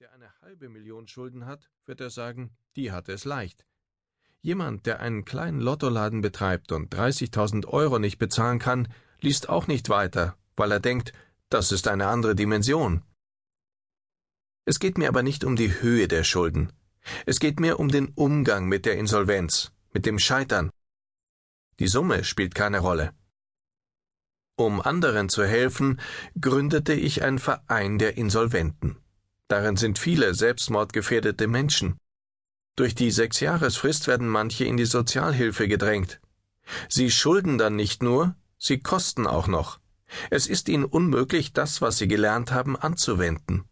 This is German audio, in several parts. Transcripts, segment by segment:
der eine halbe Million Schulden hat, wird er sagen, die hat es leicht. Jemand, der einen kleinen Lottoladen betreibt und 30.000 Euro nicht bezahlen kann, liest auch nicht weiter, weil er denkt, das ist eine andere Dimension. Es geht mir aber nicht um die Höhe der Schulden. Es geht mir um den Umgang mit der Insolvenz, mit dem Scheitern. Die Summe spielt keine Rolle. Um anderen zu helfen, gründete ich einen Verein der Insolventen. Darin sind viele selbstmordgefährdete Menschen. Durch die Sechsjahresfrist werden manche in die Sozialhilfe gedrängt. Sie schulden dann nicht nur, sie kosten auch noch. Es ist ihnen unmöglich, das, was sie gelernt haben, anzuwenden.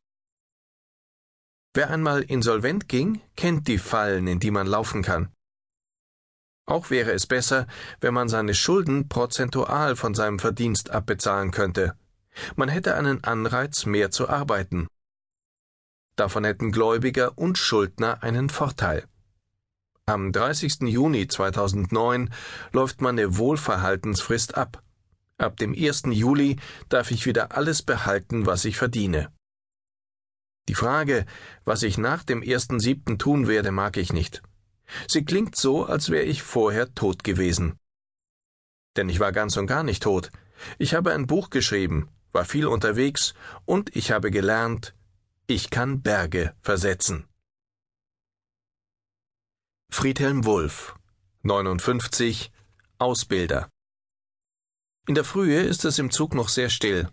Wer einmal insolvent ging, kennt die Fallen, in die man laufen kann. Auch wäre es besser, wenn man seine Schulden prozentual von seinem Verdienst abbezahlen könnte. Man hätte einen Anreiz, mehr zu arbeiten. Davon hätten Gläubiger und Schuldner einen Vorteil. Am 30. Juni 2009 läuft meine Wohlverhaltensfrist ab. Ab dem 1. Juli darf ich wieder alles behalten, was ich verdiene. Die Frage, was ich nach dem 1.7. tun werde, mag ich nicht. Sie klingt so, als wäre ich vorher tot gewesen. Denn ich war ganz und gar nicht tot. Ich habe ein Buch geschrieben, war viel unterwegs und ich habe gelernt, ich kann Berge versetzen. Friedhelm Wulff 59 Ausbilder In der Frühe ist es im Zug noch sehr still.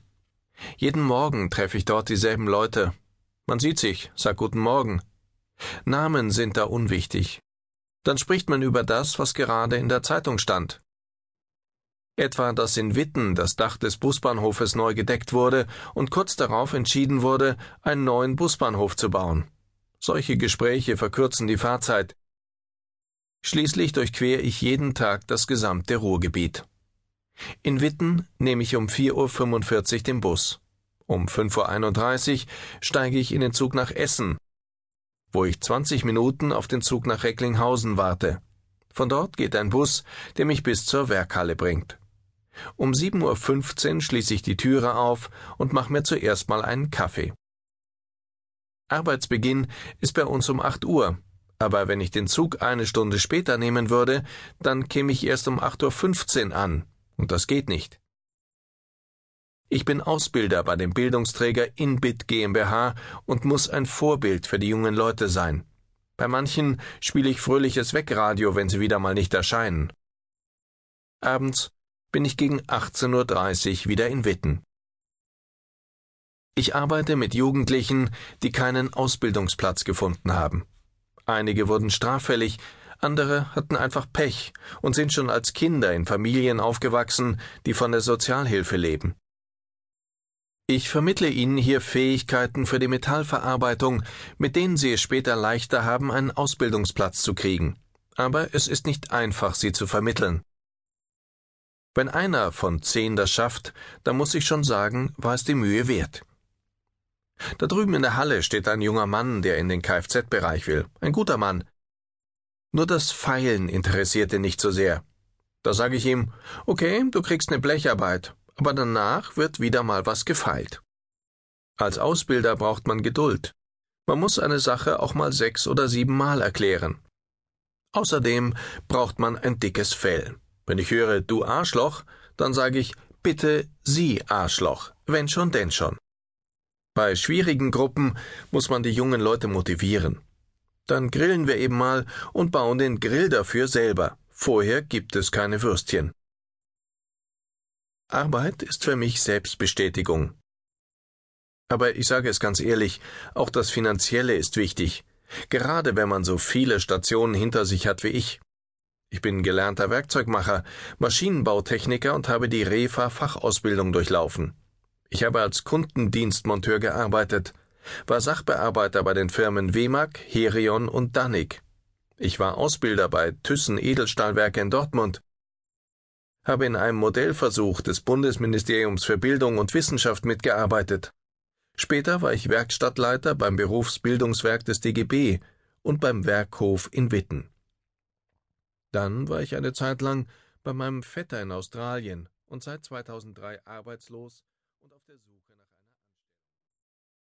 Jeden Morgen treffe ich dort dieselben Leute, man sieht sich, sagt guten Morgen. Namen sind da unwichtig. Dann spricht man über das, was gerade in der Zeitung stand. Etwa, dass in Witten das Dach des Busbahnhofes neu gedeckt wurde und kurz darauf entschieden wurde, einen neuen Busbahnhof zu bauen. Solche Gespräche verkürzen die Fahrzeit. Schließlich durchquere ich jeden Tag das gesamte Ruhrgebiet. In Witten nehme ich um 4.45 Uhr den Bus. Um 5.31 Uhr steige ich in den Zug nach Essen, wo ich 20 Minuten auf den Zug nach Recklinghausen warte. Von dort geht ein Bus, der mich bis zur Werkhalle bringt. Um 7.15 Uhr schließe ich die Türe auf und mache mir zuerst mal einen Kaffee. Arbeitsbeginn ist bei uns um 8 Uhr, aber wenn ich den Zug eine Stunde später nehmen würde, dann käme ich erst um 8.15 Uhr an, und das geht nicht. Ich bin Ausbilder bei dem Bildungsträger Inbit GmbH und muss ein Vorbild für die jungen Leute sein. Bei manchen spiele ich fröhliches Wegradio, wenn sie wieder mal nicht erscheinen. Abends bin ich gegen 18.30 Uhr wieder in Witten. Ich arbeite mit Jugendlichen, die keinen Ausbildungsplatz gefunden haben. Einige wurden straffällig, andere hatten einfach Pech und sind schon als Kinder in Familien aufgewachsen, die von der Sozialhilfe leben. Ich vermittle Ihnen hier Fähigkeiten für die Metallverarbeitung, mit denen Sie es später leichter haben, einen Ausbildungsplatz zu kriegen. Aber es ist nicht einfach, sie zu vermitteln. Wenn einer von zehn das schafft, dann muss ich schon sagen, war es die Mühe wert. Da drüben in der Halle steht ein junger Mann, der in den Kfz-Bereich will. Ein guter Mann. Nur das Feilen interessierte nicht so sehr. Da sage ich ihm, okay, du kriegst eine Blecharbeit, aber danach wird wieder mal was gefeilt. Als Ausbilder braucht man Geduld. Man muss eine Sache auch mal sechs oder sieben Mal erklären. Außerdem braucht man ein dickes Fell. Wenn ich höre, du Arschloch, dann sage ich, bitte Sie Arschloch, wenn schon denn schon. Bei schwierigen Gruppen muss man die jungen Leute motivieren. Dann grillen wir eben mal und bauen den Grill dafür selber. Vorher gibt es keine Würstchen. Arbeit ist für mich Selbstbestätigung. Aber ich sage es ganz ehrlich, auch das Finanzielle ist wichtig, gerade wenn man so viele Stationen hinter sich hat wie ich. Ich bin gelernter Werkzeugmacher, Maschinenbautechniker und habe die REFA Fachausbildung durchlaufen. Ich habe als Kundendienstmonteur gearbeitet, war Sachbearbeiter bei den Firmen Wemag, Herion und Danik. Ich war Ausbilder bei Thyssen Edelstahlwerke in Dortmund habe in einem Modellversuch des Bundesministeriums für Bildung und Wissenschaft mitgearbeitet. Später war ich Werkstattleiter beim Berufsbildungswerk des DGB und beim Werkhof in Witten. Dann war ich eine Zeit lang bei meinem Vetter in Australien und seit 2003 arbeitslos und auf der Suche